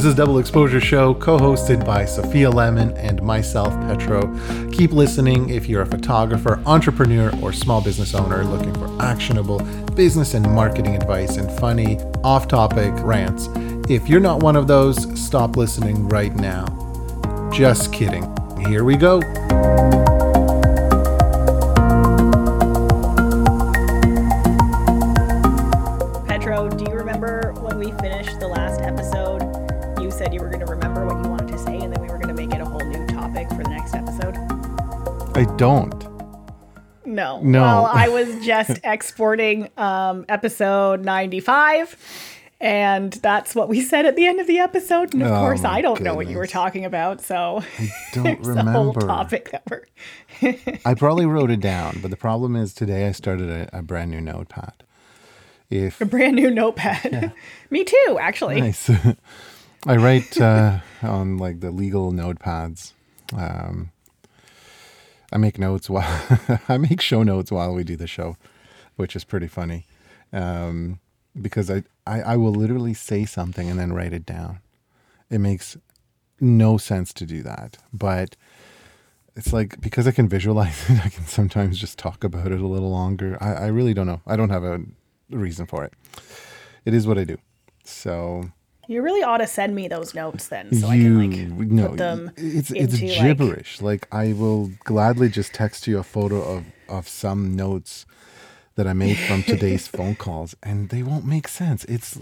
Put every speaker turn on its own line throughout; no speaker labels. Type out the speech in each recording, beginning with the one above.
This is Double Exposure Show, co hosted by Sophia Lemon and myself, Petro. Keep listening if you're a photographer, entrepreneur, or small business owner looking for actionable business and marketing advice and funny, off topic rants. If you're not one of those, stop listening right now. Just kidding. Here we go. Don't.
No.
No.
Well, I was just exporting um, episode 95, and that's what we said at the end of the episode. And of
Oh,
course, I don't know what you were talking about, so I
Don't
it's the whole
remember.
topic that we're.
I probably wrote it down, but the problem is today I started a, a brand new notepad. If
A brand new notepad. Me too, actually.
nice, I write uh, on like the legal notepads. Um, I make notes while I make show notes while we do the show, which is pretty funny, um, because I, I I will literally say something and then write it down. It makes no sense to do that, but it's like because I can visualize it, I can sometimes just talk about it a little longer. I, I really don't know. I don't have a reason for it. It is what I do. So
You really ought to send me those notes then, so
you
I can like
no,
put them
it's it's
into, like-
gibberish. Like, I will gladly just text you a photo of of some notes that I made from today's phone calls, and they won't make sense. It's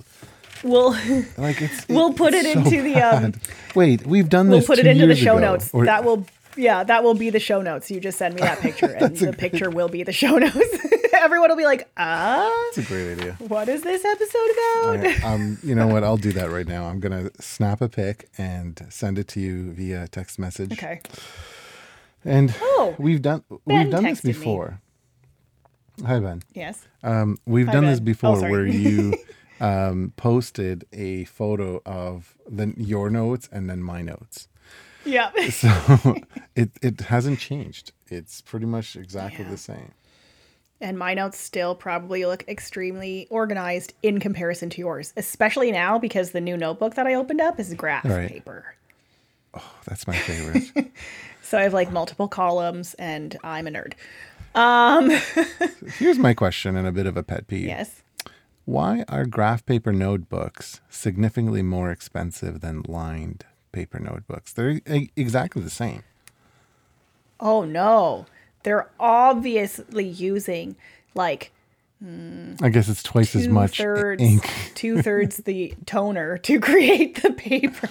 We'll
like it's
We'll put it
so
into the, um.
Wait, we've done this.
we'll put it into the show
ago,
notes.
or-
that will yeah, that will be the show notes. You just send me that picture and the picture will be the show notes. Everyone will be like, "Ah,
It's a great idea.
what is this episode about?"
I- um, you know what? I'll do that right now. I'm gonna snap a pic and send it to you via text message.
okay.
And
Oh,
we've done
Ben
we've done this
texted me.
before. Hi Ben.
Yes.
Um, we've
Hi,
done this
Ben. Oh,
before
sorry.
where you um, posted a photo of the your notes and then my notes.
Yeah.
So it it hasn't changed. It's pretty much exactly
Yeah.
the same.
And my notes still probably look extremely organized in comparison to yours, especially now because the new notebook that I opened up is graph
Right.
paper.
Oh, that's my favorite.
So I have like multiple columns and I'm a nerd. Um
Here's my question and a bit of a pet peeve.
yes.
Why are graph paper notebooks significantly more expensive than lined paper notebooks? They're e- exactly the same.
Oh no. They're obviously using like
I guess it's twice as much
thirds
ink.
two thirds the toner to create the paper.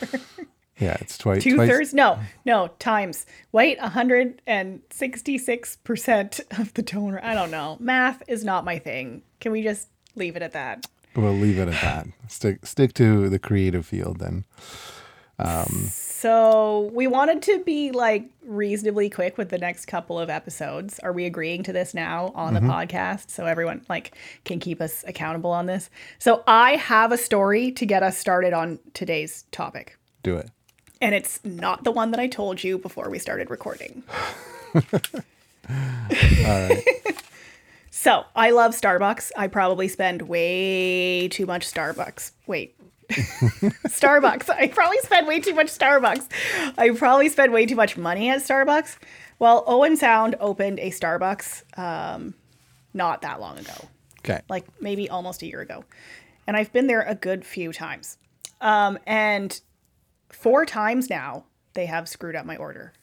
Yeah, it's twice.
two
twice,
thirds no, no, times. Wait, hundred and sixty six percent of the toner. I don't know. Math is not my thing. Can we just leave it at that?
We'll leave it at that. Stick stick to the creative field then.
Um, so we wanted to be like reasonably quick with the next couple of episodes. Are we agreeing to this now on the mm-hmm. podcast so everyone like can keep us accountable on this? So I have a story to get us started on today's topic.
Do it.
And it's not the one that I told you before we started recording.
All right.
So I love Starbucks. I probably spend way too much Starbucks. Wait. Starbucks. I probably spend way too much Starbucks. I probably spend way too much money at Starbucks. Well, Owen Sound opened a Starbucks um, not that long ago,
Okay.
like maybe almost a year ago. And I've been there a good few times. Um, and four times now, they have screwed up my order.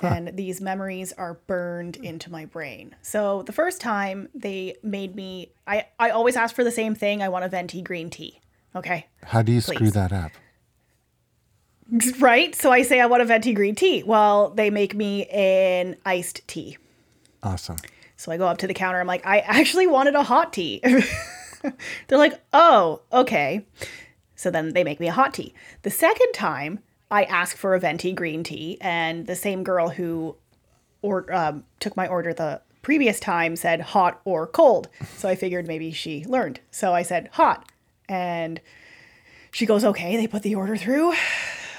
And these memories are burned into my brain. So the first time they made me, I, I always ask for the same thing. I want a venti green tea. Okay.
How do you screw that up?
Right. So I say I want a venti green tea. Well, they make me an iced tea.
Awesome.
So I go up to the counter. I'm like, I actually wanted a hot tea. They're like, oh, okay. So then they make me a hot tea. The second time, I ask for a venti green tea, and the same girl who or um, took my order the previous time said hot or cold. So I figured maybe she learned. So I said hot, and she goes, okay. They put the order through.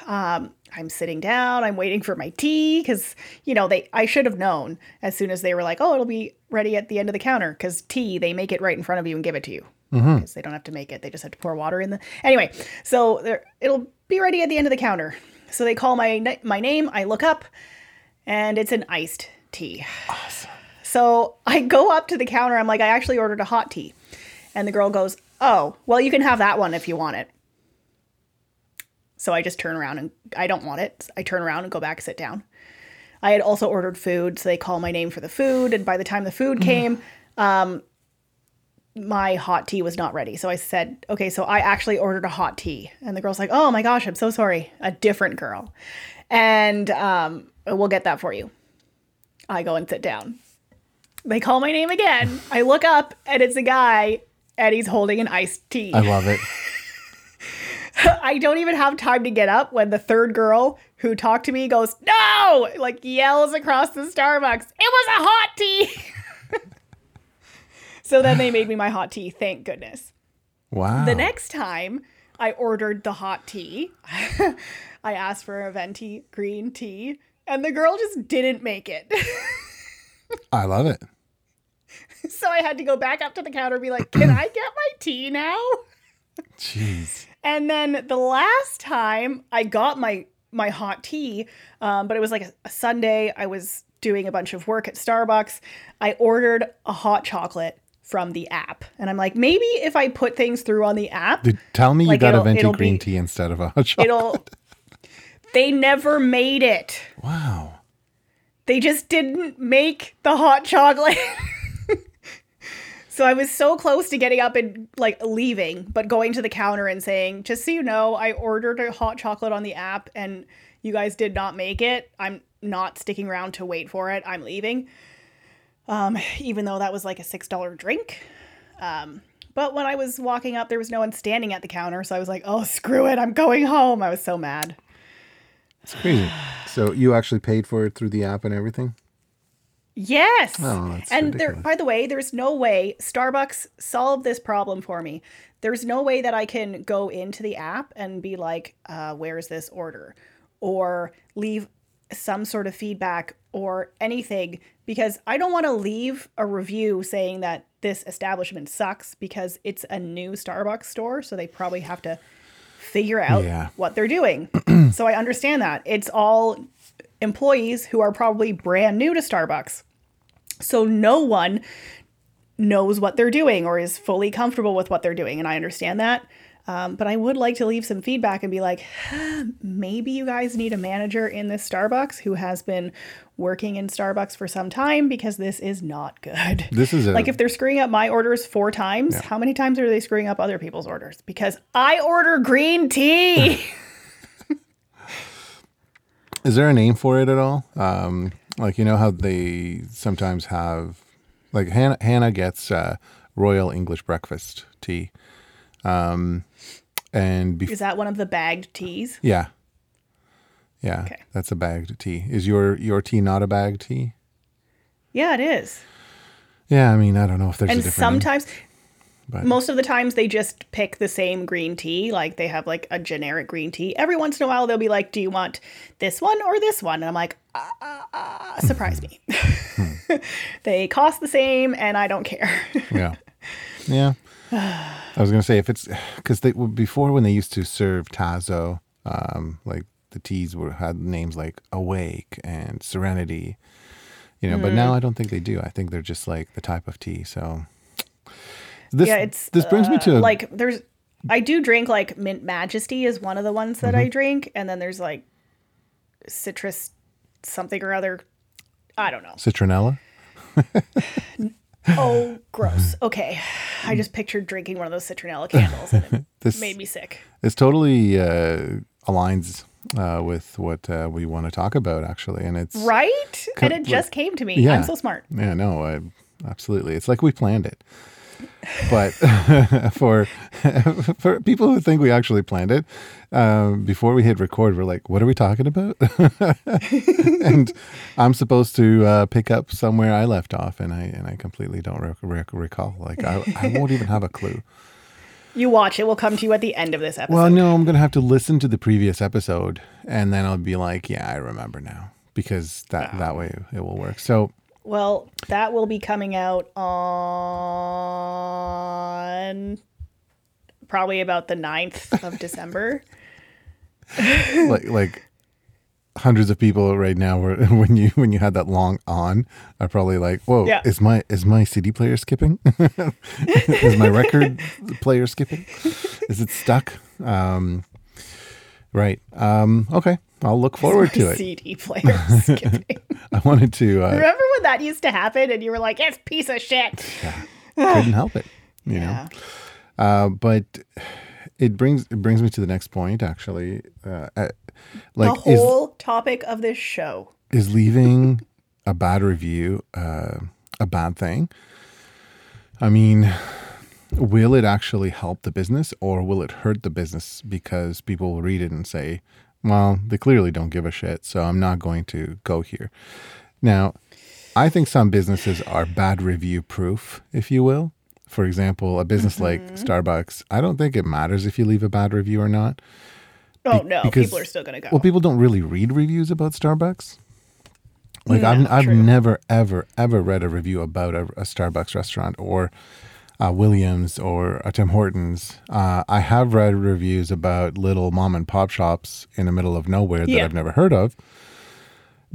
Um, I'm sitting down. I'm waiting for my tea because you know they. I should have known as soon as they were like, "Oh, it'll be ready at the end of the counter." Because tea, they make it right in front of you and give it to you. because they don't have to make it; they just have to pour water in the. Anyway, so it'll be ready at the end of the counter. So they call my my name. I look up, and it's an iced tea. Awesome. So I go up to the counter. I'm like, I actually ordered a hot tea, and the girl goes, "Oh, well, you can have that one if you want it." So I just turn around and I don't want it. I turn around and go back, sit down. I had also ordered food, so they call my name for the food. And by the time the food came, um, my hot tea was not ready. So I said, okay, so I actually ordered a hot tea. And the girl's like, oh my gosh, I'm so sorry. A different girl. And um, we'll get that for you. I go and sit down. They call my name again. I look up and it's a guy and he's holding an iced tea.
I love it.
I don't even have time to get up when the third girl who talked to me goes, No! Like yells across the Starbucks, It was a hot tea! so then they made me my hot tea, thank goodness.
Wow.
The next time I ordered the hot tea, I asked for a venti green tea, and the girl just didn't make it.
I love it.
so I had to go back up to the counter and be like, Can I get my tea now?
Jeez.
And then the last time I got my my hot tea, um, but it was like a, a Sunday. I was doing a bunch of work at Starbucks. I ordered a hot chocolate from the app, and I'm like, maybe if I put things through on the app,
Dude, tell me you got a venti
it'll
green
be-
tea instead of a hot chocolate.
it'll. they never made it.
Wow.
They just didn't make the hot chocolate. so I was so close to getting up and like leaving, but going to the counter and saying, just so you know, I ordered a hot chocolate on the app and you guys did not make it. I'm not sticking around to wait for it. I'm leaving. Um, even though that was like a $6 drink. Um, but when I was walking up, there was no one standing at the counter. So I was like, oh, screw it. I'm going home. I was so mad.
It's crazy. So you actually paid for it through the app and everything?
Yes.
Oh,
and there, by the way, there's no way Starbucks solved this problem for me. There's no way that I can go into the app and be like, uh, "Where's this order?" or leave some sort of feedback or anything because I don't want to leave a review saying that this establishment sucks because it's a new Starbucks store, so they probably have to figure out
Yeah.
what they're doing. so I understand that. It's all employees who are probably brand new to Starbucks. So no one knows what they're doing or is fully comfortable with what they're doing. And I understand that. Um, but I would like to leave some feedback and be like, maybe you guys need a manager in this Starbucks who has been working in Starbucks for some time because this is not good.
This is a
like if they're screwing up my orders four times, how many times are they screwing up other people's orders? Because I order green tea.
Is there a name for it at all? Um, like you know how they sometimes have, like Hannah, Hannah gets uh, Royal English breakfast tea, um, and bef-
is that one of the bagged teas?
yeah, yeah,
Okay.
that's a bagged tea. Is your your tea not a bagged tea?
Yeah, it is.
Yeah, I mean I don't know if there's
and
a different. name,
sometimes
but
most of the times they just pick the same green tea like they have like a generic green tea every once in a while they'll be like do you want this one or this one and i'm like uh, uh, uh, surprise me they cost the same and i don't care
yeah, yeah. I was gonna say if it's because they before when they used to serve Tazo, um, like the teas were had names like Awake and Serenity, you know. But
Mm.
now I don't think they do. I think they're just like the type of tea. So this
yeah it's
this brings me
uh,
to
like there's i do drink like mint majesty is one of the ones that i
Mm-hmm.
drink and then there's like citrus something or other i don't know
citronella.
oh gross okay i just pictured drinking one of those citronella candles and it
This
made me sick
this totally uh, aligns uh, with what uh, we want to talk about actually, and it's
Right? And it
like-
just came to me.
Yeah.
I'm so smart.
Yeah, no, I, absolutely. It's like we planned it. But for for people who think we actually planned it, um, before we hit record, we're like, "What are we talking about?" and I'm supposed to uh, pick up somewhere I left off, and I and I completely don't rec- rec- recall. Like I, I won't even have a clue.
You watch it We'll come to you at the end of this episode.
Well, no, I'm gonna have to listen to the previous episode, and then I'll be like, "Yeah, I remember now," because that that way it will work. So
Well, that will be coming out on probably about the 9th of December.
like like hundreds of people right now were when you when you had that long on are probably like whoa
Yeah.
is my is my cd player skipping? Is my record player skipping? Is it stuck? Um right. Um okay i'll look forward to it
CD player skipping.
i wanted to uh
Remember when that used to happen and you were like, it's a piece of shit?
couldn't help it you
Yeah.
know uh but it brings it brings me to the next point actually uh, uh like
the
is
whole topic of this show.
is leaving a bad review uh, a bad thing? I mean, will it actually help the business or will it hurt the business because people will read it and say, well, they clearly don't give a shit, so I'm not going to go here. Now, I think some businesses are bad review proof, if you will. For example, a business mm-hmm. like Starbucks, I don't think it matters if you leave a bad review or not.
Oh, no.
because-
People are still going to go.
Well, people don't really read reviews about Starbucks. Like I've
mm,
I've never ever ever read a review about a, a Starbucks restaurant or uh, Williams or a Tim Hortons. Uh, I have read reviews about little mom and pop shops in the middle of nowhere that
Yeah.
I've never heard of.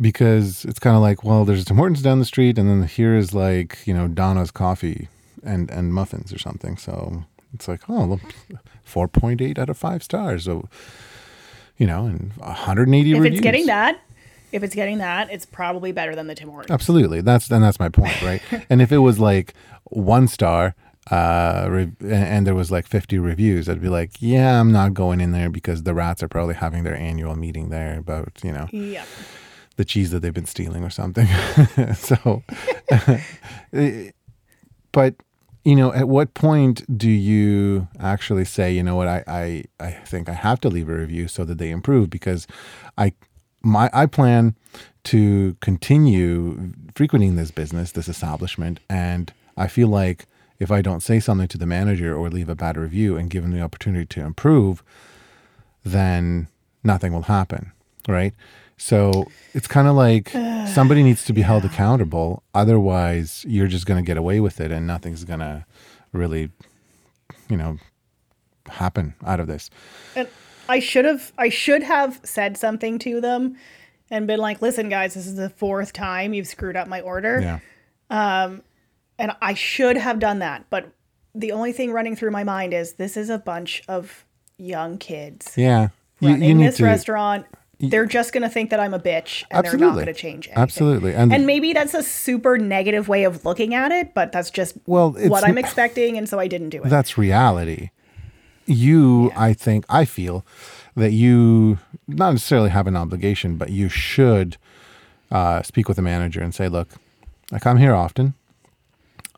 Because it's kind of like, well, there's a Tim Hortons down the street, and then here is like you know Donna's coffee and and muffins or something. So it's like, oh, four point eight out of five stars. So you know, and 180
if
reviews.
it's getting that, if it's getting that, it's probably better than the Tim Hortons.
Absolutely. That's and that's my point, right? and if it was like one star uh and there was like 50 reviews, I'd be like, yeah, I'm not going in there because the rats are probably having their annual meeting there about, you know,
Yeah.
the cheese that they've been stealing or something. so but you know, at what point do you actually say, you know what, I, I, I think I have to leave a review so that they improve because I my I plan to continue frequenting this business, this establishment, and I feel like if I don't say something to the manager or leave a bad review and give them the opportunity to improve, then nothing will happen, right? So it's kind of like somebody needs to be held accountable. Otherwise, you're just going to get away with it and nothing's going to really, you know, happen out of this.
And I should have I should have said something to them and been like, "Listen, guys, this is the fourth time you've screwed up my order."
Yeah.
Um, And I should have done that, but the only thing running through my mind is this is a bunch of young kids
Yeah. You, you need
this
to.
restaurant. They're just going to think that I'm a bitch and they're not going to change anything.
Absolutely. And,
And maybe that's a super negative way of looking at it, but that's just
Well,
what I'm expecting, and so I didn't do it.
that's reality. You, I think, I feel that you not necessarily have an obligation, but you should uh, speak with the manager and say, look, I come here often.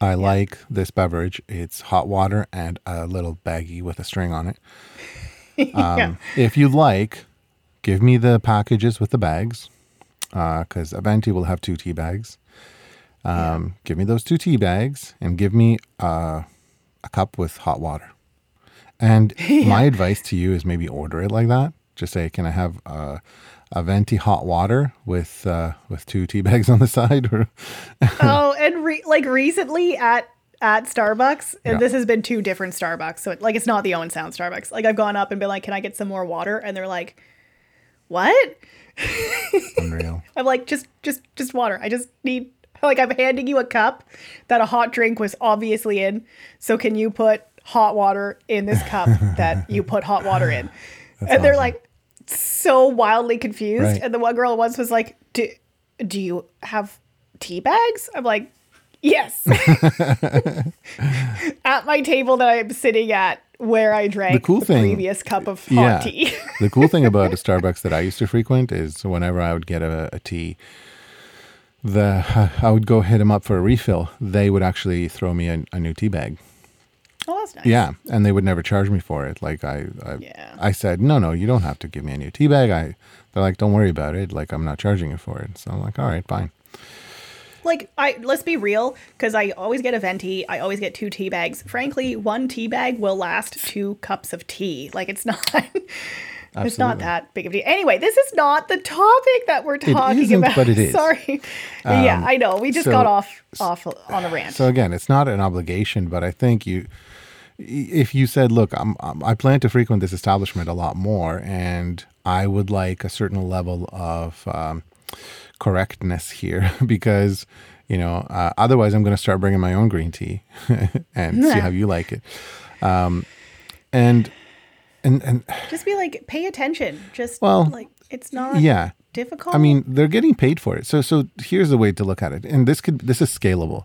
I like this beverage. It's hot water and a little baggie with a string on it. Um,
yeah.
If you like, give me the packages with the bags, because a venti will have two tea bags. Um, Give me those two tea bags and give me uh, a cup with hot water. And my advice to you is maybe order it like that. Just say, "Can I have uh, a venti hot water with uh, with two tea bags on the side?" Or
oh, and re- like recently at at Starbucks, and
Yeah.
this has been two different Starbucks, so it, like it's not the Owen Sound Starbucks. Like I've gone up and been like, "Can I get some more water?" And they're like, "What?"
unreal.
I'm like, "Just, just, just water. I just need." Like I'm handing you a cup that a hot drink was obviously in. So can you put hot water in this cup that you put hot water in? and they're like so wildly confused.
Right.
And the one girl once was like, "Do do you have tea bags?" I'm like, "Yes." at my table that I'm sitting at, where I drank
The cool thing-
previous cup of hot
yeah.
tea.
the cool thing about a Starbucks that I used to frequent is whenever I would get a, a tea, the I would go hit them up for a refill. They would actually throw me a, a new tea bag.
Oh, that's nice.
Yeah, and they would never charge me for it. Like I, I,
Yeah.
I said, no, no, you don't have to give me a new tea bag. I, they're like, don't worry about it. Like I'm not charging you for it. So I'm like, all right, fine.
Like I let's be real, because I always get a venti. I always get two tea bags. Frankly, one tea bag will last two cups of tea. Like it's not. It's not that big of a deal. Anyway, this is not the topic that we're talking
isn't,
about.
but it is.
Sorry. yeah, um, I know. We just
so-
got off off on a rant.
So again, it's not an obligation, but I think you if you said, "Look, I'm, I'm I plan to frequent this establishment a lot more, and I would like a certain level of um, correctness here because." You know, uh, otherwise I'm going to start bringing my own green tea and see how you like it. Um, and and and
Just be like, pay attention. Just
Well,
like it's not
yeah,
difficult.
I mean, they're getting paid for it. So, so here's the way to look at it, and this could this is scalable,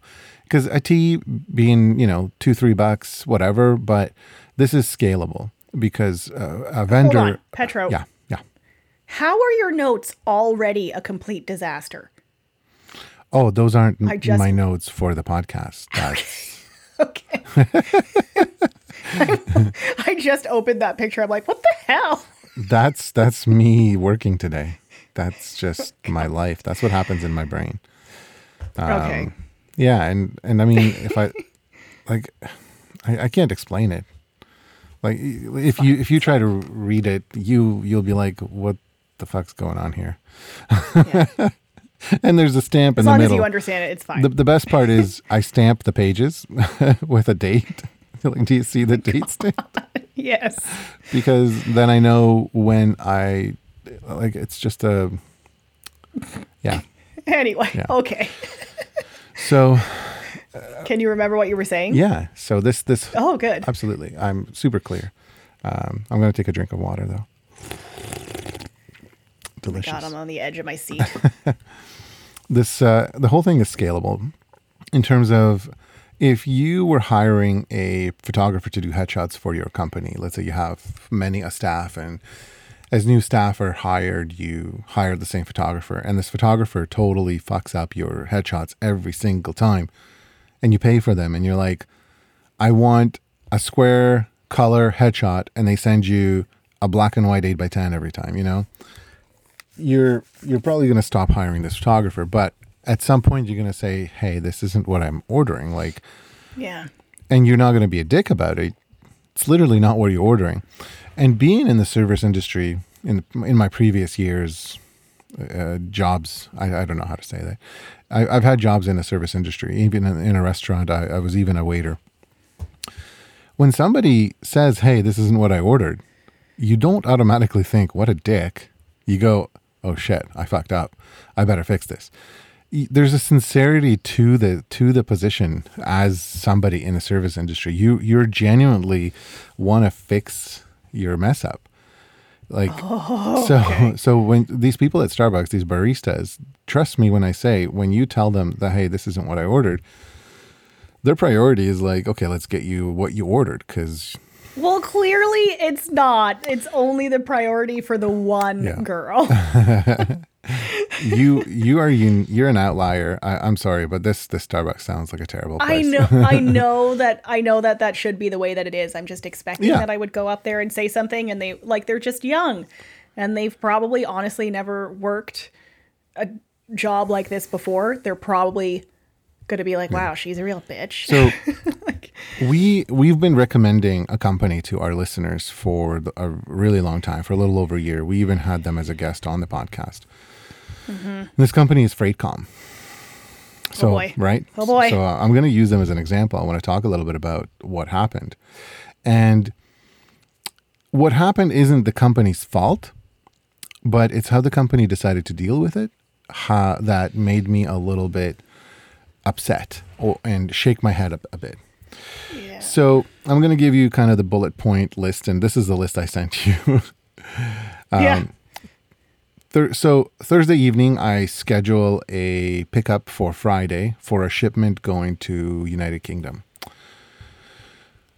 because a tea being you know two three bucks whatever, but this is scalable because uh, a
hold
vendor.
on, Petro.
Yeah, yeah.
How are your notes already a complete disaster?
Oh, those aren't
just-
my notes for the podcast. That's
Okay. I just opened that picture. I'm like, what the hell?
that's that's me working today. That's just my life. That's what happens in my brain.
okay.
Yeah, and and I mean, if I like, I, I can't explain it. Like, if you if you try to read it, you you'll be like, "What the fuck's going on here?" and there's a stamp
As
in the
middle. As
long as
you understand it, it's fine.
the the best part is I stamp the pages with a date. like, do you see the oh date stamp?
yes.
Because then I know when I like. It's just a yeah.
Anyway,
Yeah.
okay.
So
Can you remember what you were saying?
yeah. So this this
Oh, good.
Absolutely. I'm super clear. Um, I'm going to take a drink of water, though. Delicious.
God, I'm on the edge of my seat.
this uh, the whole thing is scalable in terms of if you were hiring a photographer to do headshots for your company. Let's say you have many a staff, and as new staff are hired, you hire the same photographer, and this photographer totally fucks up your headshots every single time, and you pay for them, and you're like, I want a square color headshot, and they send you a black and white eight by ten every time. You know, you're you're probably going to stop hiring this photographer, but at some point you're going to say, "Hey, this isn't what I'm ordering." Like,
yeah.
and you're not going to be a dick about it. It's literally not what you're ordering. And being in the service industry in in my previous years, uh, jobs, I, I don't know how to say that. I, I've had jobs in the service industry, even in, in a restaurant. I, I was even a waiter. When somebody says, "Hey, this isn't what I ordered," you don't automatically think, "What a dick." You go, "Oh shit, I fucked up. I better fix this." There's a sincerity to the to the position as somebody in the service industry. You you're genuinely want to fix your mess up. Like oh, so so when these people at Starbucks, these baristas, trust me when I say when you tell them that hey, this isn't what I ordered, their priority is like, okay, let's get you what you ordered cuz
Well, clearly it's not. It's only the priority for the one
Yeah.
girl.
you you are un, you're an outlier. I, I'm sorry, but this this Starbucks sounds like a terrible
I know, I know that, I know that that should be the way that it is. I'm just expecting
Yeah.
that I would go up there and say something, and they like they're just young, and they've probably honestly never worked a job like this before. They're probably gonna be like, "Wow, she's a real bitch."
So
like,
we we've been recommending a company to our listeners for a really long time, for a little over a year. We even had them as a guest on the podcast. This company is Freightcom. So
Mm-hmm. boy.
right,
Oh, boy.
So uh, I'm going to use them as an example. I want to talk a little bit about what happened, and what happened isn't the company's fault, but it's how the company decided to deal with it. How, that made me a little bit upset or, and shake my head a, a bit.
yeah.
So I'm going to give you kind of the bullet point list, and this is the list I sent you.
yeah.
Thur- so Thursday evening, I schedule a pickup for Friday for a shipment going to United Kingdom.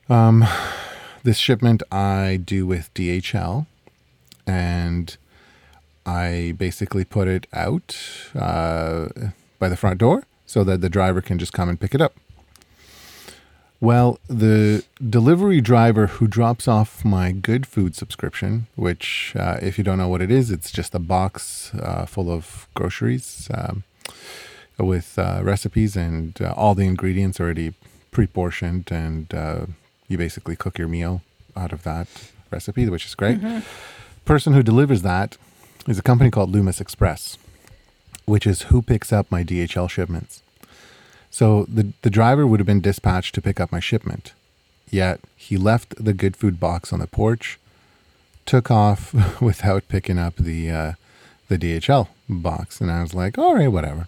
Um, this shipment I do with DHL, and I basically put it out uh, by the front door so that the driver can just come and pick it up. Well, the delivery driver who drops off my Good Food subscription, which, uh, if you don't know what it is, it's just a box uh, full of groceries um, with uh, recipes and uh, all the ingredients already pre portioned, and uh, you basically cook your meal out of that recipe, which is great. Person who delivers that is a company called Loomis Express, which is who picks up my DHL shipments. So the the driver would have been dispatched to pick up my shipment. Yet he left the good food box on the porch, took off without picking up the uh, the DHL box, and I was like, all right, whatever.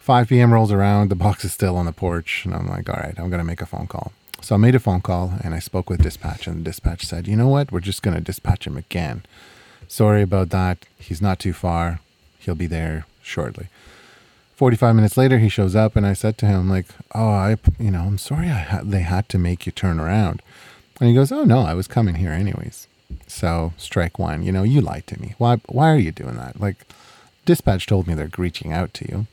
5 p.m. rolls around, the box is still on the porch, and I'm like, all right, I'm gonna make a phone call. So I made a phone call and I spoke with dispatch, and dispatch said, you know what, we're just gonna dispatch him again. Sorry about that. He's not too far. He'll be there shortly. 45 minutes later, he shows up, and I said to him, like, oh, I, you know, I'm sorry I ha- they had to make you turn around. And he goes, oh, no, I was coming here anyways. So strike one, you know, you lied to me. Why, why are you doing that? Like, dispatch told me they're reaching out to you.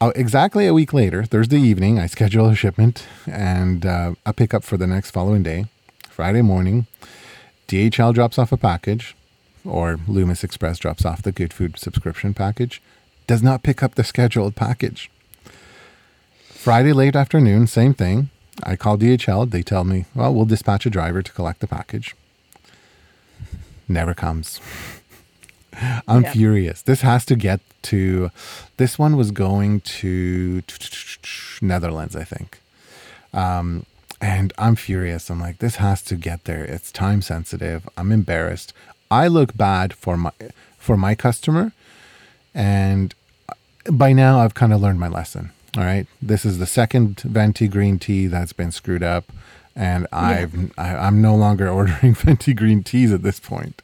Uh, exactly a week later, Thursday evening, I schedule a shipment and uh, a pickup for the next following day. Friday morning, DHL drops off a package, or Loomis Express drops off the Good Food subscription package does not pick up the scheduled package. Friday late afternoon, same thing. I call DHL. They tell me, well, we'll dispatch a driver to collect the package. Never comes. I'm
Yeah.
furious. This has to get to. This one was going to Netherlands, I think. Um, and I'm furious. I'm like, this has to get there. It's time sensitive. I'm embarrassed. I look bad for my for my customer, and by now I've kind of learned my lesson. All right, this is the second venti green tea that's been screwed up, and I've I, I'm no longer ordering venti green teas at this point.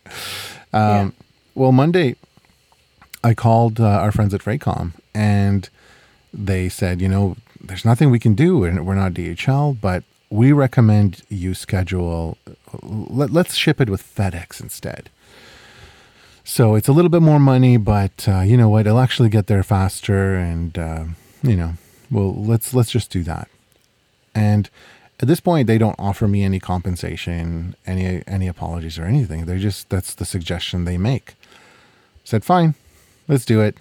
Um, Well, Monday, I called uh, our friends at Freightcom, and they said, you know, there's nothing we can do, and we're not DHL, but we recommend you schedule. Let, let's ship it with FedEx instead. So it's a little bit more money, but uh, you know what? It'll actually get there faster, and uh, you know, well, let's let's just do that. And at this point, they don't offer me any compensation, any any apologies or anything. They just that's the suggestion they make. Said fine, let's do it.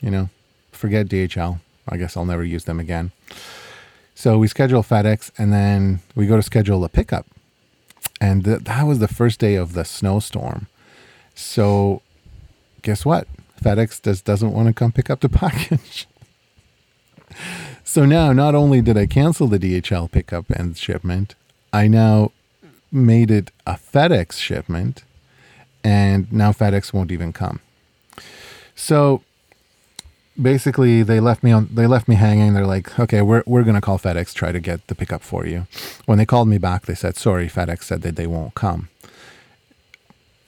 You know, forget DHL. I guess I'll never use them again. So we schedule FedEx, and then we go to schedule a pickup, and th- that was the first day of the snowstorm. So, guess what? FedEx just doesn't want to come pick up the package. so now, not only did I cancel the DHL pickup and shipment, I now made it a FedEx shipment, and now FedEx won't even come. So basically, they left me on. They left me hanging. They're like, "Okay, we're we're gonna call FedEx, try to get the pickup for you." When they called me back, they said, "Sorry, FedEx said that they won't come."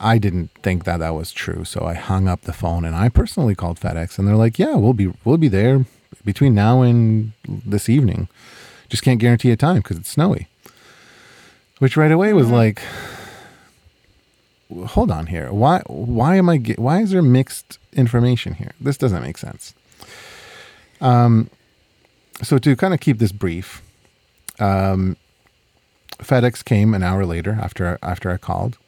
I didn't think that that was true, so I hung up the phone and I personally called FedEx, and they're like, "Yeah, we'll be we'll be there between now and this evening. Just can't guarantee a time because it's snowy." Which right away was like, "Hold on here. Why why am I get, why is there mixed information here? This doesn't make sense." Um, so to kind of keep this brief, um, FedEx came an hour later after after I called.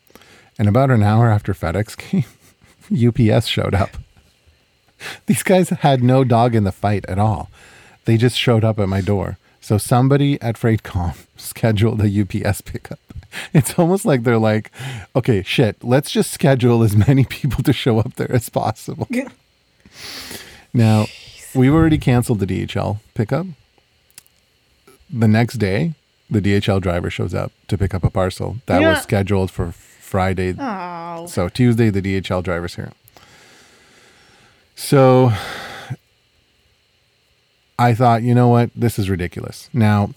And about an hour after FedEx came, UPS showed up. These guys had no dog in the fight at all. They just showed up at my door. So somebody at Freightcom scheduled a UPS pickup. It's almost like they're like, okay, shit, let's just schedule as many people to show up there as possible. Now, we've already canceled the DHL pickup. The next day, the DHL driver shows up to pick up a parcel that
Yeah.
was scheduled for Friday.
Oh,
So Tuesday, the DHL driver's here. So I thought, you know what? This is ridiculous. Now,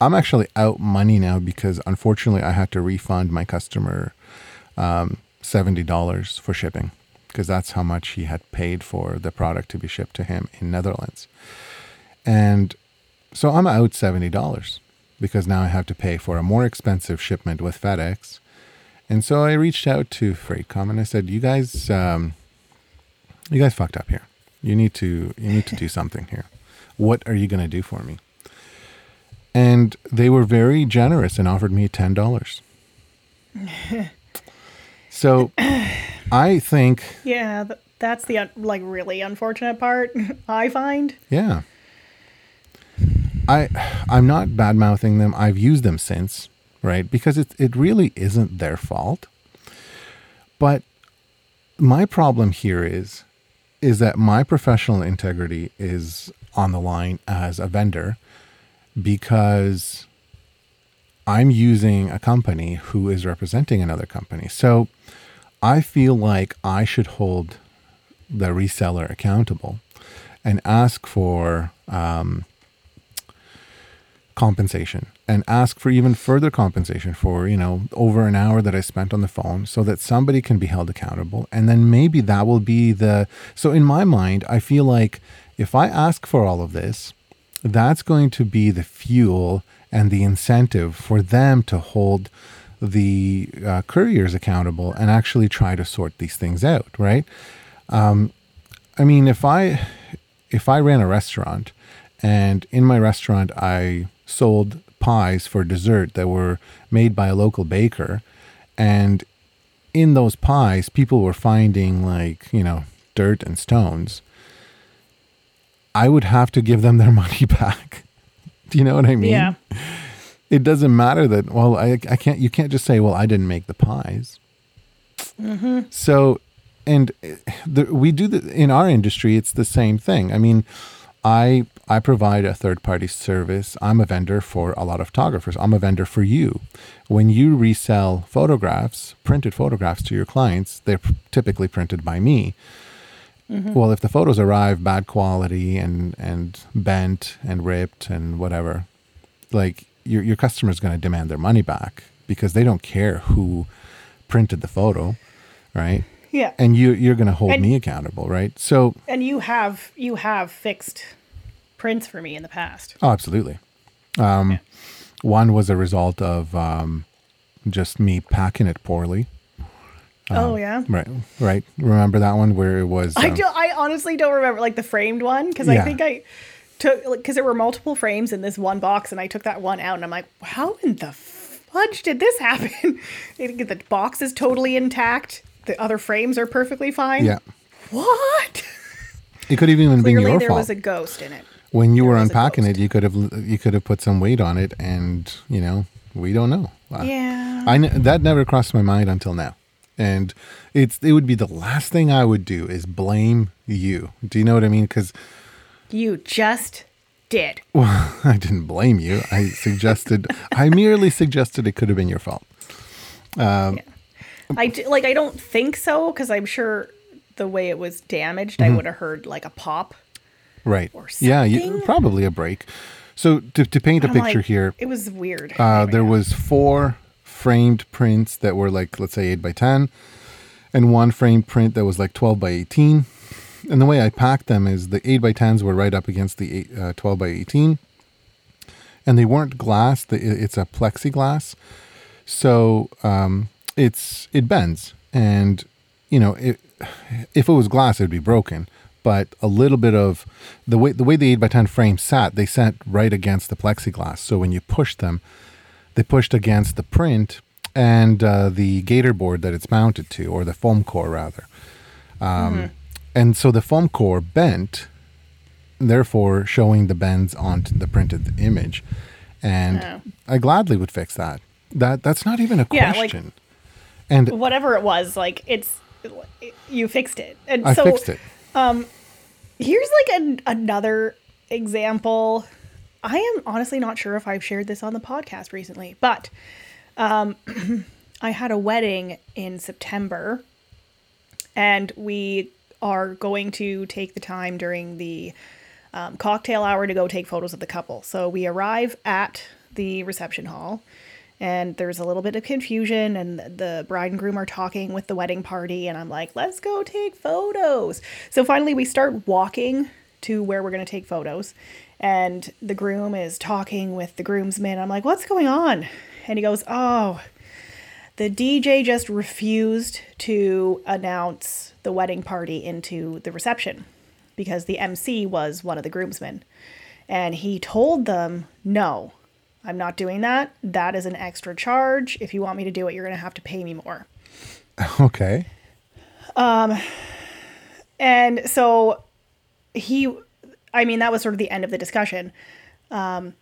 I'm actually out money now because unfortunately I had to refund my customer um, $70 for shipping because that's how much he had paid for the product to be shipped to him in Netherlands. And so I'm out $70 because now I have to pay for a more expensive shipment with FedEx. And so I reached out to Freightcom and I said, "You guys, um, you guys fucked up here. You need to, you need to do something here. What are you going to do for me?" And they were very generous and offered me ten dollars. so, I think,
yeah. That's the like really unfortunate part. I find.
yeah, I, I'm not bad mouthing them. I've used them since, right? Because it it really isn't their fault. But my problem here is is that my professional integrity is on the line as a vendor because I'm using a company who is representing another company. So I feel like I should hold the reseller accountable and ask for um, compensation and ask for even further compensation for you know over an hour that i spent on the phone so that somebody can be held accountable. And then maybe that will be the so in my mind i feel like if i ask for all of this that's going to be the fuel and the incentive for them to hold the uh, couriers accountable and actually try to sort these things out right? Um, i mean if i if i ran a restaurant and in my restaurant i sold pies for dessert that were made by a local baker. And in those pies people were finding like you know dirt and stones. I would have to give them their money back. Do you know what i mean?
Yeah.
it doesn't matter that well I, I can't you can't just say well i didn't make the pies. Mm-hmm. so and uh, the, we do the in our industry it's the same thing. I mean i i provide a third party service i'm a vendor for a lot of photographers i'm a vendor for you when you resell photographs printed photographs to your clients they're typically printed by me mm-hmm. well if the photos arrive bad quality and and bent and ripped and whatever like your your customer is going to demand their money back because they don't care who printed the photo, right?
Yeah.
And you you're going to hold
And-
me accountable, right? So,
And you have you have fixed prints for me in the past.
oh, absolutely. Um, One was a result of um, just me packing it poorly,
oh yeah.
right? Right. Remember that one where it was?
I
um,
do. I honestly don't remember like the framed one because I think I took because there were multiple frames in this one box, and I took that one out, and I'm like, how in the fudge did this happen? The box is totally intact. The other frames are perfectly fine.
Yeah.
What?
It could have even been your
there
fault.
was a ghost in it.
When you were unpacking it, you could have you could have put some weight on it, and you know we don't know. Uh,
Yeah.
I that never crossed my mind until now, and it's it would be the last thing I would do is blame you. Do you know what I mean? Because
You just did.
well, I didn't blame you. I suggested I merely suggested it could have been your fault.
I d- like. I don't think so because I'm sure the way it was damaged,
Mm-hmm.
I would have heard like a pop.
Right? Yeah, you, probably a break. So to to paint a
I'm
picture
like,
here,
It was weird.
Uh, there was four framed prints that were like, let's say, 8 by 10, and one framed print that was like 12 by 18. And the way I packed them is the 8 by 10s were right up against the eight, uh, 12 by 18. And they weren't glass, it's a plexiglass. So um, it's it bends. And, you know, it, if it was glass, it would be broken. But a little bit of the way the way the 8 by 10 frame sat, they sat right against the plexiglass. So when you pushed them, they pushed against the print and uh, the gator board that it's mounted to, or the foam core rather. Um, And so the foam core bent, therefore showing the bends onto the printed image. And
Oh.
I gladly would fix that. That that's not even a
Yeah, like-
question. and
whatever it was, like it's you fixed it, and
I
so
fixed it.
Here's like an, another example. I am honestly not sure if I've shared this on the podcast recently, but um, I had a wedding in September, and we are going to take the time during the um, cocktail hour to go take photos of the couple. So we arrive at the reception hall, and there's a little bit of confusion, and the bride and groom are talking with the wedding party, and I'm like, let's go take photos. So finally, we start walking to where we're going to take photos, and the groom is talking with the groomsman. I'm like, what's going on? And he goes, oh, the DJ just refused to announce the wedding party into the reception because the MC was one of the groomsmen. And he told them, no, I'm not doing that. That is an extra charge. If you want me to do it, you're going to have to pay me more.
Okay.
Um, And so he, I mean, that was sort of the end of the discussion. Um,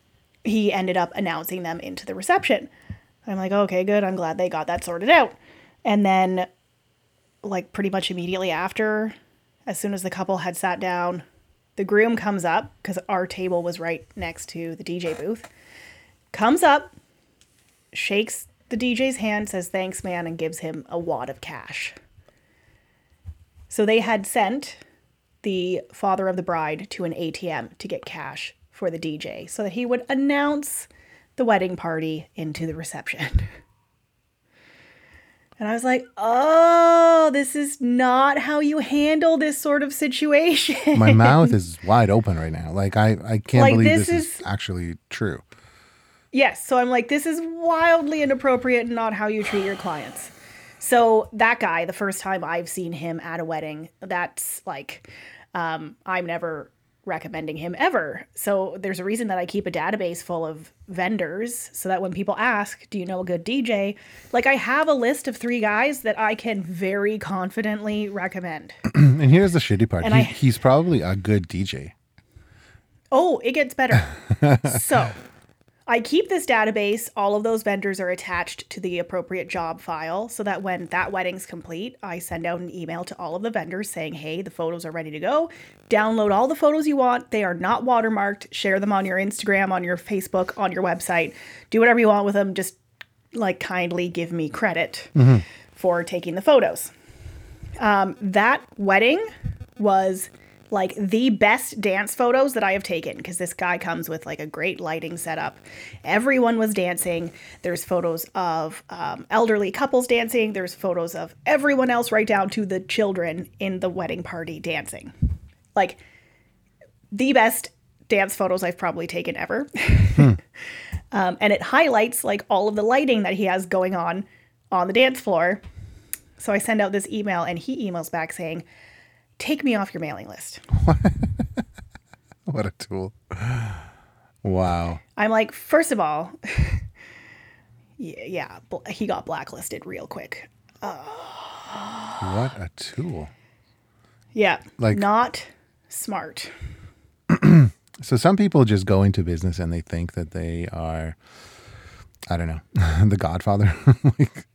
he ended up announcing them into the reception. I'm like, okay, good. I'm glad they got that sorted out. And then, like, pretty much immediately after, as soon as the couple had sat down, the groom comes up because our table was right next to the DJ booth. Comes up, shakes the DJ's hand, says thanks, man, and gives him a wad of cash. So they had sent the father of the bride to an ATM to get cash for the DJ so that he would announce the wedding party into the reception. And I was like, oh, this is not how you handle this sort of situation.
My mouth is wide open right now. Like I, I can't
Like,
believe
this
this, is,
is-
actually true.
Yes. So I'm like, this is wildly inappropriate and not how you treat your clients. So that guy, the first time I've seen him at a wedding, that's like, um, I'm never recommending him ever. So there's a reason that I keep a database full of vendors so that when people ask, do you know a good DJ? Like I have a list of three guys that I can very confidently recommend.
And here's the shitty part. He,
I-
he's probably a good DJ.
Oh, it gets better. so I keep this database. All of those vendors are attached to the appropriate job file so that when that wedding's complete, I send out an email to all of the vendors saying, hey, the photos are ready to go. Download all the photos you want. They are not watermarked. Share them on your Instagram, on your Facebook, on your website. Do whatever you want with them. Just like kindly give me credit for taking the photos. Um, that wedding was like the best dance photos that I have taken because this guy comes with like a great lighting setup. Everyone was dancing. There's photos of um, elderly couples dancing. There's photos of everyone else, right down to the children in the wedding party dancing. Like the best dance photos I've probably taken ever. um, and it highlights like all of the lighting that he has going on on the dance floor. So I send out this email and he emails back saying, Take me off your mailing list.
What a tool. Wow.
I'm like, first of all, yeah, yeah, he got blacklisted real quick.
What a tool.
Yeah,
Like-
not smart.
So some people just go into business and they think that they are, I don't know, the Godfather. like,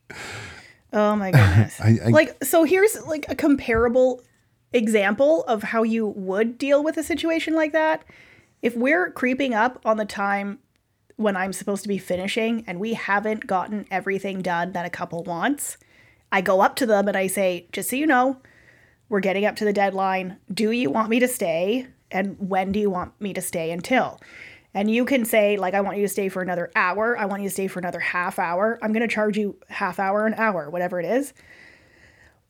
Oh my goodness.
I- I-
like, so here's like a comparable example of how you would deal with a situation like that. If we're creeping up on the time when I'm supposed to be finishing and we haven't gotten everything done that a couple wants, I go up to them and I say, just so you know, we're getting up to the deadline. Do you want me to stay? And when do you want me to stay until? And you can say, like, I want you to stay for another hour. I want you to stay for another half hour. I'm going to charge you half hour, an hour, whatever it is.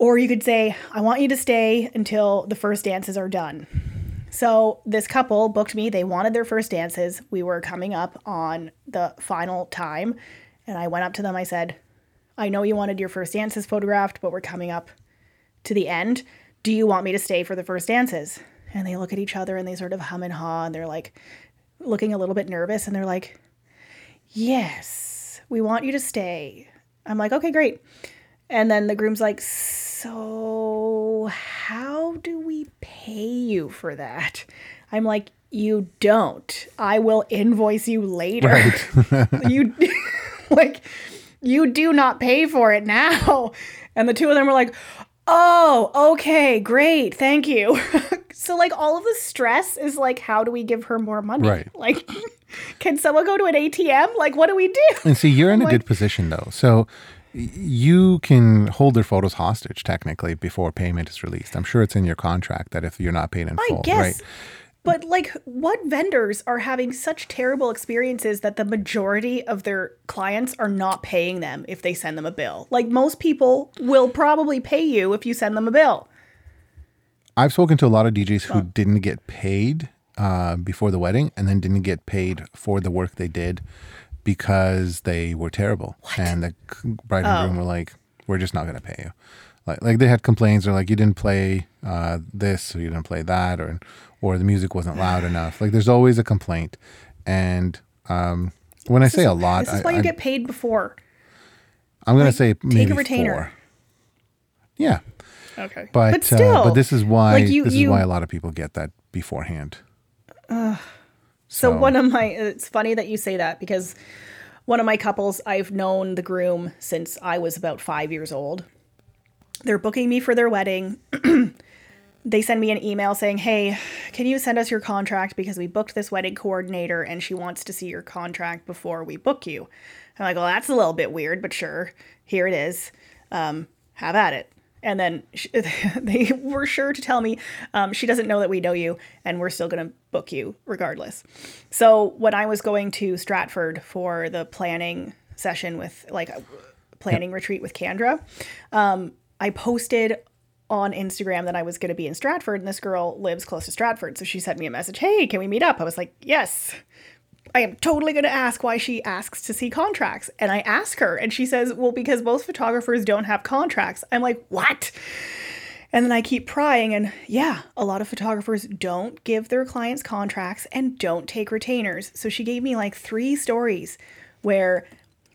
Or you could say, I want you to stay until the first dances are done. So this couple booked me. They wanted their first dances. We were coming up on the final time. And I went up to them. I said, I know you wanted your first dances photographed, but we're coming up to the end. Do you want me to stay for the first dances? And they look at each other and they sort of hum and haw and they're like looking a little bit nervous and they're like, Yes, we want you to stay. I'm like, Okay, great. And then the groom's like, So how do we pay you for that? I'm like, You don't. I will invoice you later. you like you do not pay for it now. And the two of them were like, "Oh, okay, great. Thank you." so like all of the stress is like how do we give her more money?
Right.
Like can someone go to an ATM? Like what do we do?
And see, you're in a
Like-
good position though. So you can hold their photos hostage technically before payment is released. I'm sure it's in your contract that if you're not paid in
I
full,
guess.
right?
But like what vendors are having such terrible experiences that the majority of their clients are not paying them if they send them a bill? Like most people will probably pay you if you send them a bill.
I've spoken to a lot of DJs who didn't get paid uh, before the wedding and then didn't get paid for the work they did because they were terrible. And the bride and groom were like, "We're just not going to pay you." Like, like they had complaints or like you didn't play uh, this or you didn't play that or or the music wasn't loud enough. Like there's always a complaint. And um, when I say a lot,
This is
I,
why you
I,
get paid before.
I'm going to say maybe
retainer.
four. Yeah,
Okay.
but
but
uh,
still,
but this is why
like you-
this
you-
is why a lot of people get that beforehand.
So one of my it's funny that you say that because one of my couples I've known the groom since I was about 5 years old. They're booking me for their wedding. they send me an email saying, "Hey, can you send us your contract because we booked this wedding coordinator and she wants to see your contract before we book you." I'm like, well, that's a little bit weird, but sure, here it is. Um, have at it. And then sh- they were sure to tell me um, she doesn't know that we know you, and we're still going to book you regardless. So when I was going to Stratford for the planning session with like a planning retreat with Kendra, um, I posted on Instagram that I was going to be in Stratford, and this girl lives close to Stratford. So she sent me a message Hey, can we meet up? I was like, Yes. I am totally going to ask why she asks to see contracts. And I ask her, and she says, Well, because most photographers don't have contracts. I'm like, What? And then I keep prying, and yeah, a lot of photographers don't give their clients contracts and don't take retainers. So she gave me like three stories where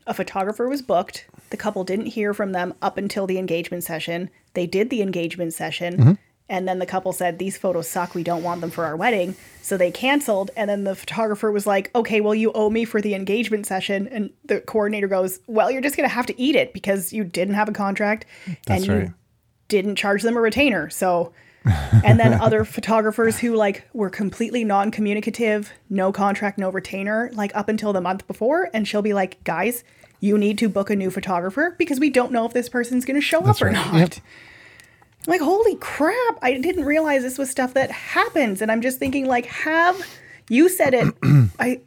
a photographer was booked, the couple didn't hear from them up until the engagement session. They did the engagement session. Mm-hmm. And then the couple said, These photos suck. We don't want them for our wedding. So they canceled. And then the photographer was like, Okay, well, you owe me for the engagement session. And the coordinator goes, Well, you're just going to have to eat it because you didn't have a contract
That's
and
right.
you didn't charge them a retainer. So, and then other photographers who like were completely non communicative, no contract, no retainer, like up until the month before. And she'll be like, Guys, you need to book a new photographer because we don't know if this person's going to show
That's
up or
right.
not.
Yep.
I'm like, holy crap. I didn't realize this was stuff that happens. And I'm just thinking, like, have you said it I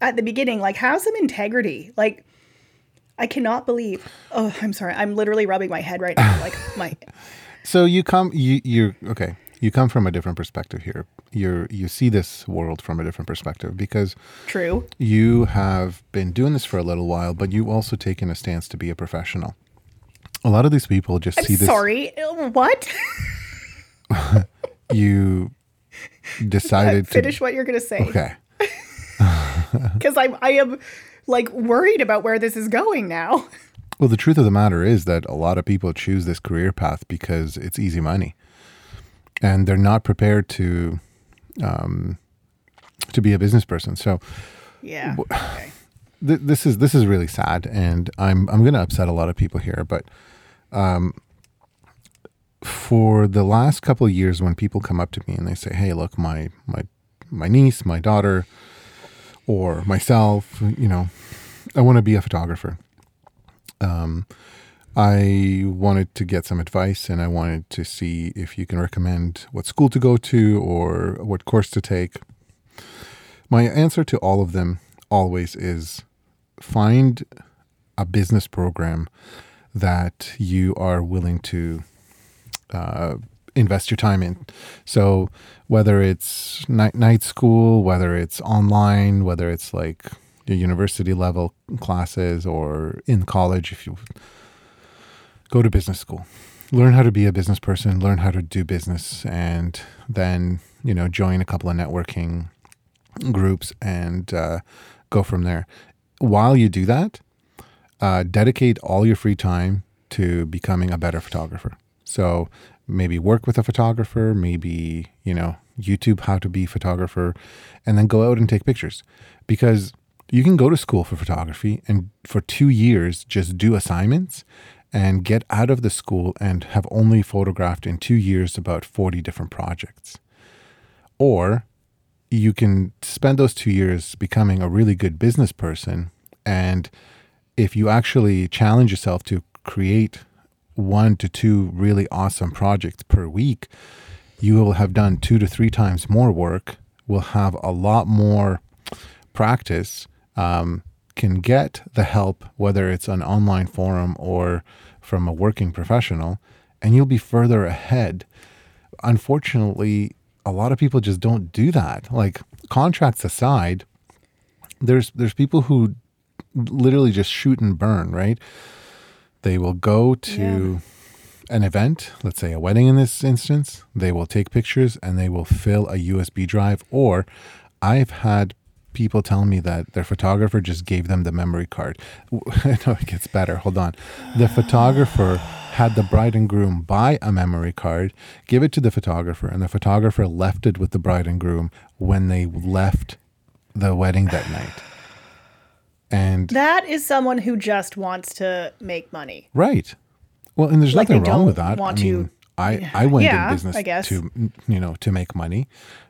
at the beginning, like, have some integrity. Like, I cannot believe. Oh, I'm sorry. I'm literally rubbing my head right now. Like, my.
So you come you you okay. You come from a different perspective here. You're you see this world from a different perspective because
True.
you have been doing this for a little while, but you also taken a stance to be a professional. A lot of these people just see this.
Sorry. Uh, What?
You decided to
Finish what you're going to say.
Okay.
Because I'm, I am, like, worried about where this is going now.
Well, the truth of the matter is that a lot of people choose this career path because it's easy money, and they're not prepared to um, to be a business person. So
Yeah. Okay.
Th- this is this is really sad, and I'm I'm going to upset a lot of people here. But um, for the last couple of years, when people come up to me and they say, "Hey, look, my my my niece, my daughter, or myself, you know, I want to be a photographer." Um, I wanted to get some advice, and I wanted to see if you can recommend what school to go to or what course to take. My answer to all of them always is find a business program that you are willing to uh, invest your time in. So whether it's night night school, whether it's online, whether it's like your university level classes or in college, if you go to business school, learn how to be a business person, learn how to do business, and then you know join a couple of networking groups and uh, go from there. While you do that, uh, dedicate all your free time to becoming a better photographer. So maybe work with a photographer, maybe, you know, YouTube how to be photographer, and then go out and take pictures. Because you can go to school for photography and for two years just do assignments and get out of the school and have only photographed in two years about 40 different projects. Or you can spend those two years becoming a really good business person. And if you actually challenge yourself to create one to two really awesome projects per week, you will have done two to three times more work, will have a lot more practice, um, can get the help, whether it's an online forum or from a working professional, and you'll be further ahead. Unfortunately, a lot of people just don't do that. Like contracts aside, there's there's people who literally just shoot and burn, right? They will go to an event, let's say a wedding in this instance, they will take pictures and they will fill a USB drive or I've had people tell me that their photographer just gave them the memory card. no, it gets better. Hold on. The photographer had the bride and groom buy a memory card, give it to the photographer, and the photographer left it with the bride and groom when they left the wedding that night. And
That is someone who just wants to make money.
right. Well, and there's
Like
nothing wrong with that.
want
I
to-
mean, I I went
Yeah,
in business
I guess.
to you know to make money,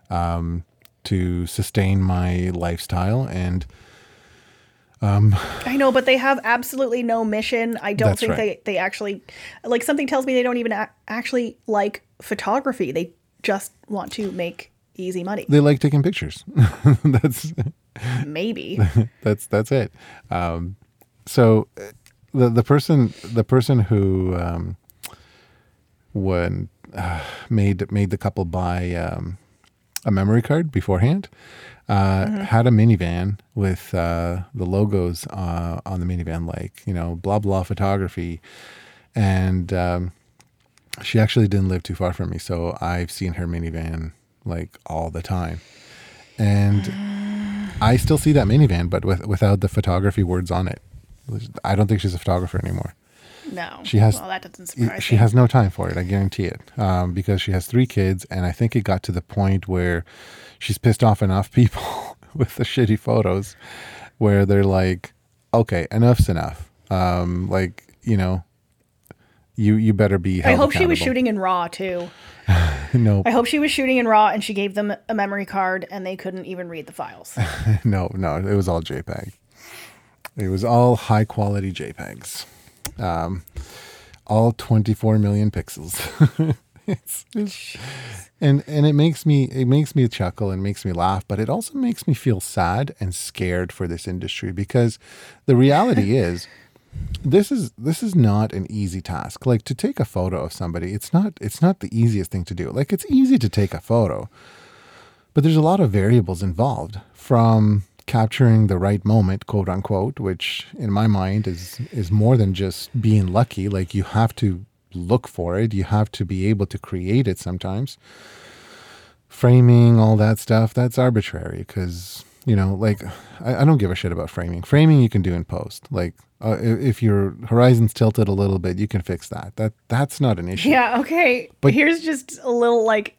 um, to sustain my lifestyle, and
I know, but they have absolutely no mission. I don't think
right.
they they actually like something tells me they don't even a- actually like photography. They just want to make easy money.
They like taking pictures. that's
Maybe.
that's that's it. Um, so uh, the the person the person who um, when uh, made made the couple buy um, a memory card beforehand uh, had a minivan with uh, the logos uh, on the minivan, like you know blah blah photography, and um, she actually didn't live too far from me, so I've seen her minivan like all the time, and. I still see that minivan, but with without the photography words on it. I don't think she's a photographer anymore.
No.
She has-
Well, that doesn't surprise
She
me.
has no time for it. I guarantee it, um, because she has three kids, and I think it got to the point where she's pissed off enough people with the shitty photos, where they're like, "Okay, enough's enough." Um, like you know, you you better be.
I hope she was shooting in RAW too.
No,
I hope she was shooting in RAW and she gave them a memory card and they couldn't even read the files.
no, no. It was all JPEG. It was all high quality JPEGs. Um, all 24 million pixels. it's, it's- and and it makes me it makes me chuckle and makes me laugh, but it also makes me feel sad and scared for this industry because the reality is this is this is not an easy task. Like to take a photo of somebody, it's not it's not the easiest thing to do. Like it's easy to take a photo, but there's a lot of variables involved from capturing the right moment, quote unquote, which in my mind is is more than just being lucky. Like you have to look for it, you have to be able to create it sometimes. Framing, all that stuff, that's arbitrary because you know, like I, I don't give a shit about framing. Framing you can do in post. Like uh, i- if your horizon's tilted a little bit, you can fix that. That that's not an issue.
yeah, okay.
But-
Here's just a little like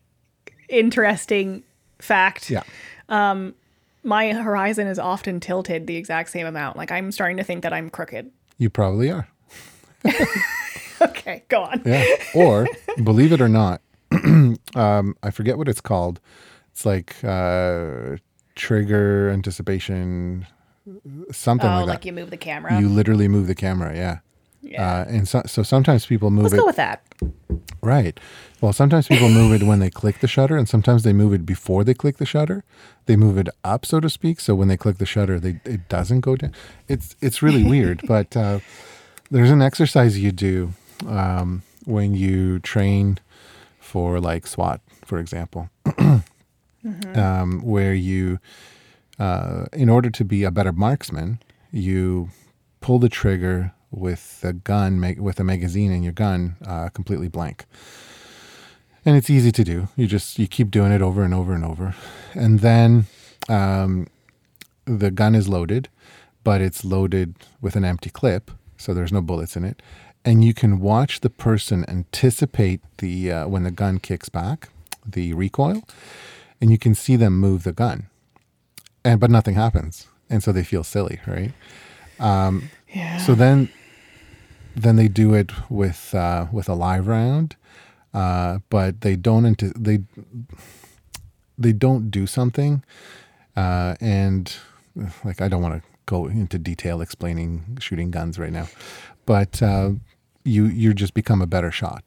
interesting fact.
Yeah.
My horizon is often tilted the exact same amount. Like I'm starting to think that I'm crooked.
You probably are.
Okay, go on.
Yeah. Or believe it or not, um, I forget what it's called. It's like uh, trigger anticipation, something
Oh,
like
like
that.
you move the camera.
You literally move the camera. Yeah.
Yeah.
Uh, and so, so sometimes people move
Let's
it
go with that.
right. Well, sometimes people move it when they click the shutter, and sometimes they move it before they click the shutter. They move it up, so to speak. So when they click the shutter, they it doesn't go down. It's it's really weird. But uh, there's an exercise you do um, when you train for like SWAT, for example, um, where you, uh, in order to be a better marksman, you pull the trigger with the gun, with a magazine in your gun, uh, completely blank. And it's easy to do. You just you keep doing it over and over and over, and then um, the gun is loaded, but it's loaded with an empty clip, so there's no bullets in it, and you can watch the person anticipate the uh, when the gun kicks back, the recoil, and you can see them move the gun, and but nothing happens, and so they feel silly, right?
Yeah.
So then, then they do it with uh, with a live round, uh, but they don't into they they don't do something, uh, and like I don't want to go into detail explaining shooting guns right now, but uh, you you just become a better shot,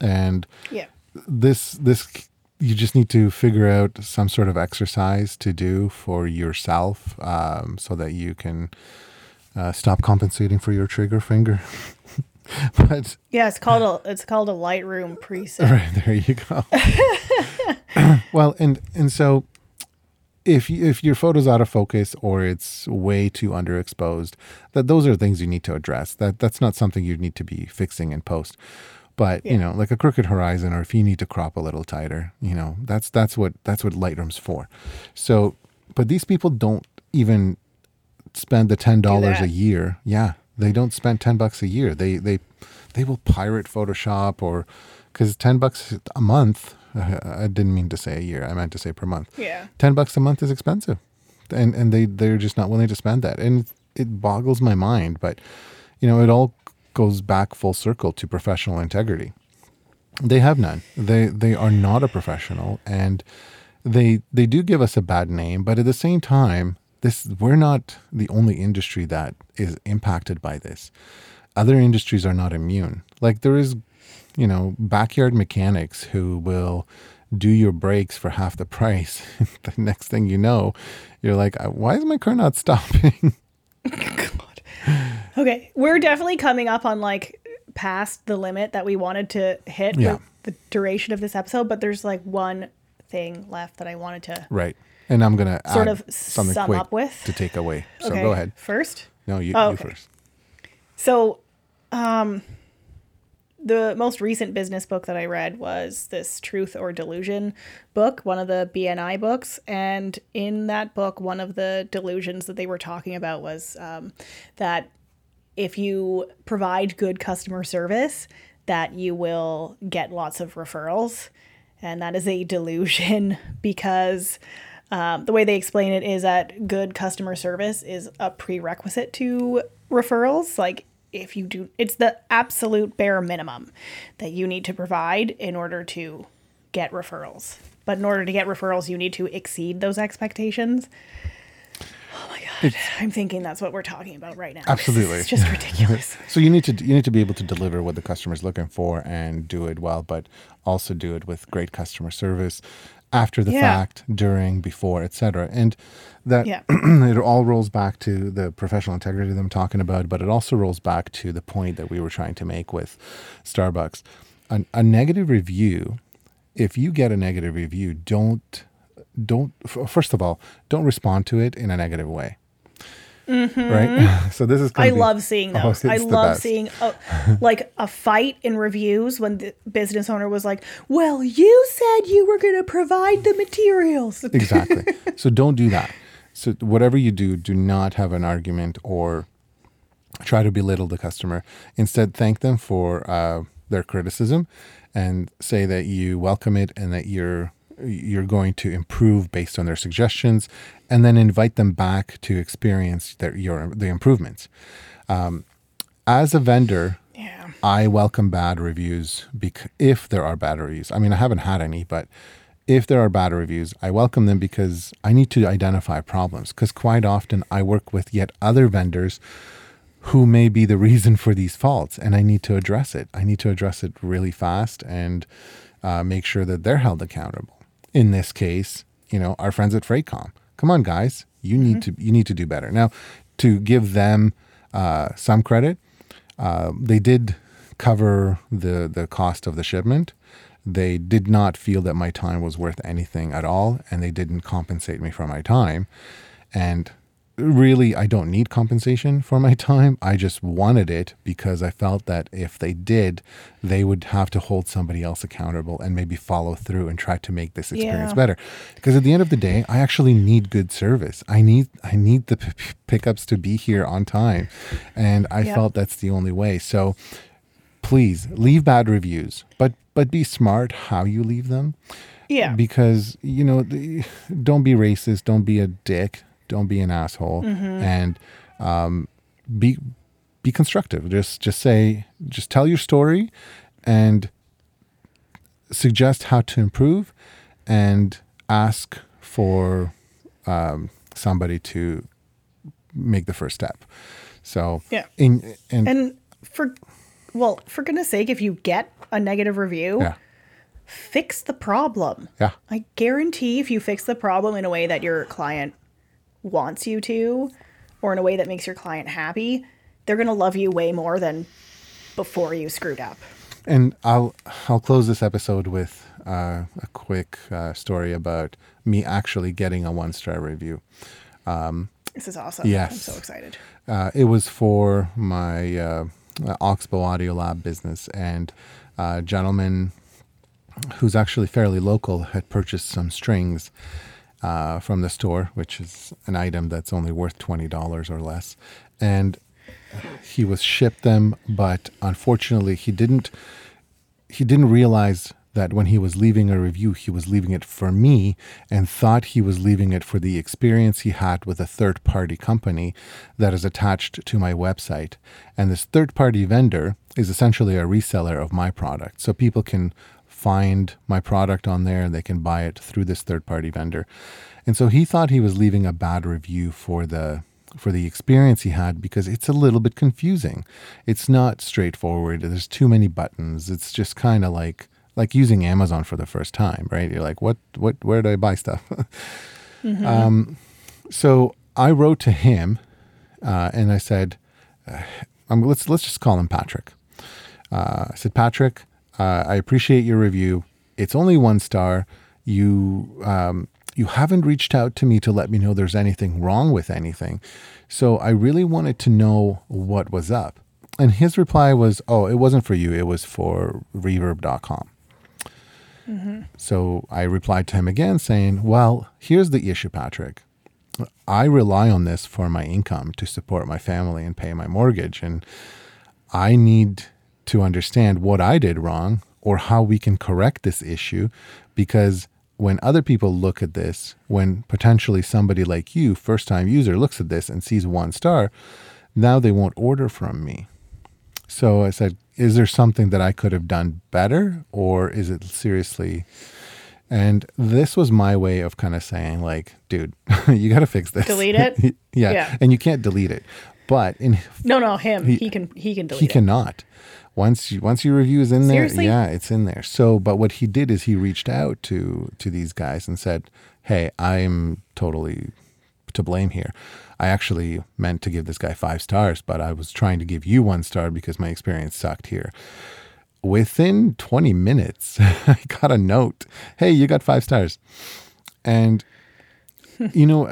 and
yeah.
this this you just need to figure out some sort of exercise to do for yourself um, so that you can uh, stop compensating for your trigger finger but
Yeah, it's called a it's called a Lightroom preset.
right there you go. Well and and so if you, if your photo's out of focus or it's way too underexposed that those are things you need to address. That that's not something you need to be fixing in post. But you know like a crooked horizon or if you need to crop a little tighter you know that's that's what that's what lightroom's for. So but these people don't even spend the ten dollars a year. Yeah they don't spend 10 bucks a year. They they they will pirate photoshop or because 10 bucks a month i didn't mean to say a year i meant to say per month.
Yeah.
10 bucks a month is expensive. And and they they're just not willing to spend that. And it boggles my mind but you know it all goes back full circle to professional integrity. They have none. They they are not a professional and they they do give us a bad name but at the same time this we're not the only industry that is impacted by this. Other industries are not immune. Like there is, you know, backyard mechanics who will do your brakes for half the price. the next thing you know, you're like, "Uh, why is my car not stopping?
Okay, we're definitely coming up on like past the limit that we wanted to hit
Yeah.
with the duration of this episode, but there's like one thing left that I wanted to
right. And I'm gonna
Sort of
something
sum
quick
up with?
to take away. So
okay,
go ahead.
First,
No, you,
Oh,
you
okay.
first.
So, um, the most recent business book that I read was this Truth or Delusion book, one of the BNI books. And in that book, one of the delusions that they were talking about was um, that if you provide good customer service, that you will get lots of referrals. And that is a delusion because um, the way they explain it is that good customer service is a prerequisite to referrals. Like, if you do, it's the absolute bare minimum that you need to provide in order to get referrals. But in order to get referrals, you need to exceed those expectations. Oh my God. I'm thinking that's what we're talking about right now.
Absolutely.
It's just ridiculous.
So you need to you need to be able to deliver what the customer is looking for and do it well, but also do it with great customer service after the
Yeah.
fact, during, before, etc. And that
Yeah.
it all rolls back to the professional integrity that I'm talking about, but it also rolls back to the point that we were trying to make with Starbucks. A, a negative review, if you get a negative review, don't don't first of all don't respond to it in a negative way. Right. So this is.
Mm-hmm. I
be-
love seeing
Oh,
those. I love seeing a, like a fight in reviews when the business owner was like, "Well, you said you were going to provide the materials."
exactly. So don't do that. So whatever you do, do not have an argument or try to belittle the customer. Instead, thank them for uh, their criticism and say that you welcome it and that you're you're going to improve based on their suggestions, and then invite them back to experience their your the improvements. Um, as a vendor,
yeah.
I welcome bad reviews bec- if there are bad reviews. I mean, I haven't had any, but if there are bad reviews, I welcome them because I need to identify problems. Because quite often I work with yet other vendors who may be the reason for these faults, and I need to address it. I need to address it really fast and uh, make sure that they're held accountable. In this case, you know, our friends at Freightcom. Come on, guys, you need to you need to do better. Now, to give them uh, some credit, uh, they did cover the the cost of the shipment. They did not feel that my time was worth anything at all, and they didn't compensate me for my time. And really, I don't need compensation for my time. I just wanted it because I felt that if they did, they would have to hold somebody else accountable and maybe follow through and try to make this experience
Yeah.
better. Because at the end of the day, I actually need good service. I need I need the p- pickups to be here on time, and I
Yeah.
felt that's the only way. So please leave bad reviews, but but be smart how you leave them
Yeah.
because you know the, don't be racist don't be a dick don't be an asshole. And um, be be constructive. Just just say just tell your story and suggest how to improve and ask for um, somebody to make the first step. So
Yeah.
in and,
and for well, for goodness sake, if you get a negative review,
yeah.
fix the problem.
yeah.
I guarantee if you fix the problem in a way that your client wants you to, or in a way that makes your client happy, they're going to love you way more than before you screwed up.
And I'll I'll close this episode with uh, a quick uh, story about me actually getting a one star review.
This is awesome.
Yes.
I'm so excited.
Uh, it was for my uh, uh, Oxbow Audio Lab business, and a gentleman who's actually fairly local had purchased some strings uh, from the store, which is an item that's only worth twenty dollars or less, and he was shipped them, but unfortunately, he didn't he didn't realize that when he was leaving a review, he was leaving it for me and thought he was leaving it for the experience he had with a third party company that is attached to my website. And this third party vendor is essentially a reseller of my product. So people can find my product on there and they can buy it through this third party vendor. And so he thought he was leaving a bad review for the for the experience he had because it's a little bit confusing. It's not straightforward. There's too many buttons. It's just kind of like like using Amazon for the first time, right? You're like, what what where do I buy stuff? mm-hmm. um, so I wrote to him uh, and I said, uh, let's let's just call him Patrick. Uh, I said, Patrick, uh, I appreciate your review. It's only one star. You um, you haven't reached out to me to let me know there's anything wrong with anything. So I really wanted to know what was up. And his reply was, Oh, it wasn't for you, it was for reverb.com. Mm-hmm. So I replied to him again saying, Well, here's the issue, Patrick. I rely on this for my income to support my family and pay my mortgage. And I need to understand what I did wrong or how we can correct this issue because when other people look at this, when potentially somebody like you, first time user, looks at this and sees one star, now they won't order from me. So I said, is there something that I could have done better or is it seriously? And this was my way of kind of saying, like, dude, you got to fix this.
Delete it.
yeah. yeah. And you can't delete it. But in
no, no, him. He, he can he can delete
he
it.
He cannot once you, once your review is in
Seriously?
there, yeah, it's in there. So, but what he did is he reached out to to these guys and said, "Hey, I'm totally to blame here. I actually meant to give this guy five stars, but I was trying to give you one star because my experience sucked here." Within 20 minutes, I got a note. Hey, you got five stars, and you know,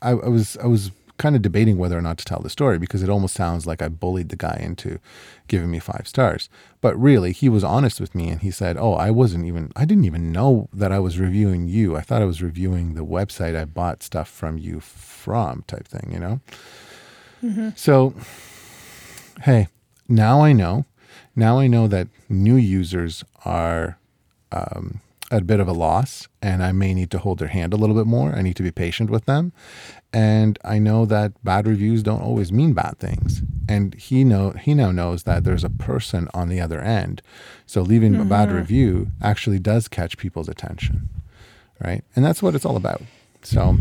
I, I was I was kind of debating whether or not to tell the story because it almost sounds like I bullied the guy into giving me five stars. But really, he was honest with me and he said, Oh, I wasn't even, I didn't even know that I was reviewing you. I thought I was reviewing the website I bought stuff from you from, type thing, you know? Mm-hmm. So, hey, now I know. Now I know that new users are um, a bit of a loss and I may need to hold their hand a little bit more. I need to be patient with them. And I know that bad reviews don't always mean bad things. And he know he now knows that there's a person on the other end. So leaving mm-hmm. a bad mm-hmm. review actually does catch people's attention. Right? And that's what it's all about. So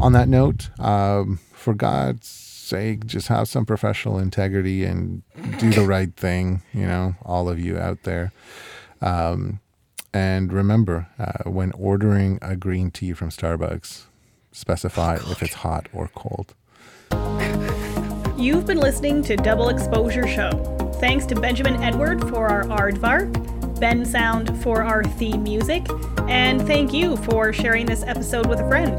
on that note, um, for God's sake, just have some professional integrity and do the right thing, you know, all of you out there. Um, and remember, uh, when ordering a green tea from Starbucks, specify oh, if it's hot or cold.
You've been listening to Double Exposure Show. Thanks to Benjamin Edward for our aardvark, Bensound for our theme music, and thank you for sharing this episode with a friend.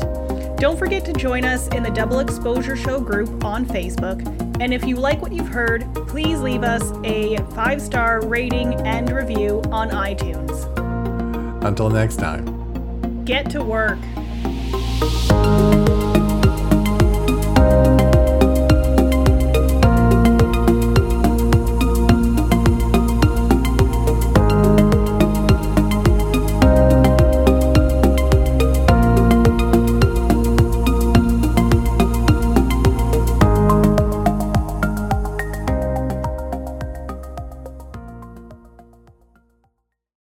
Don't forget to join us in the Double Exposure Show group on Facebook. And if you like what you've heard, please leave us a five star rating and review on iTunes.
Until next time,
get to work.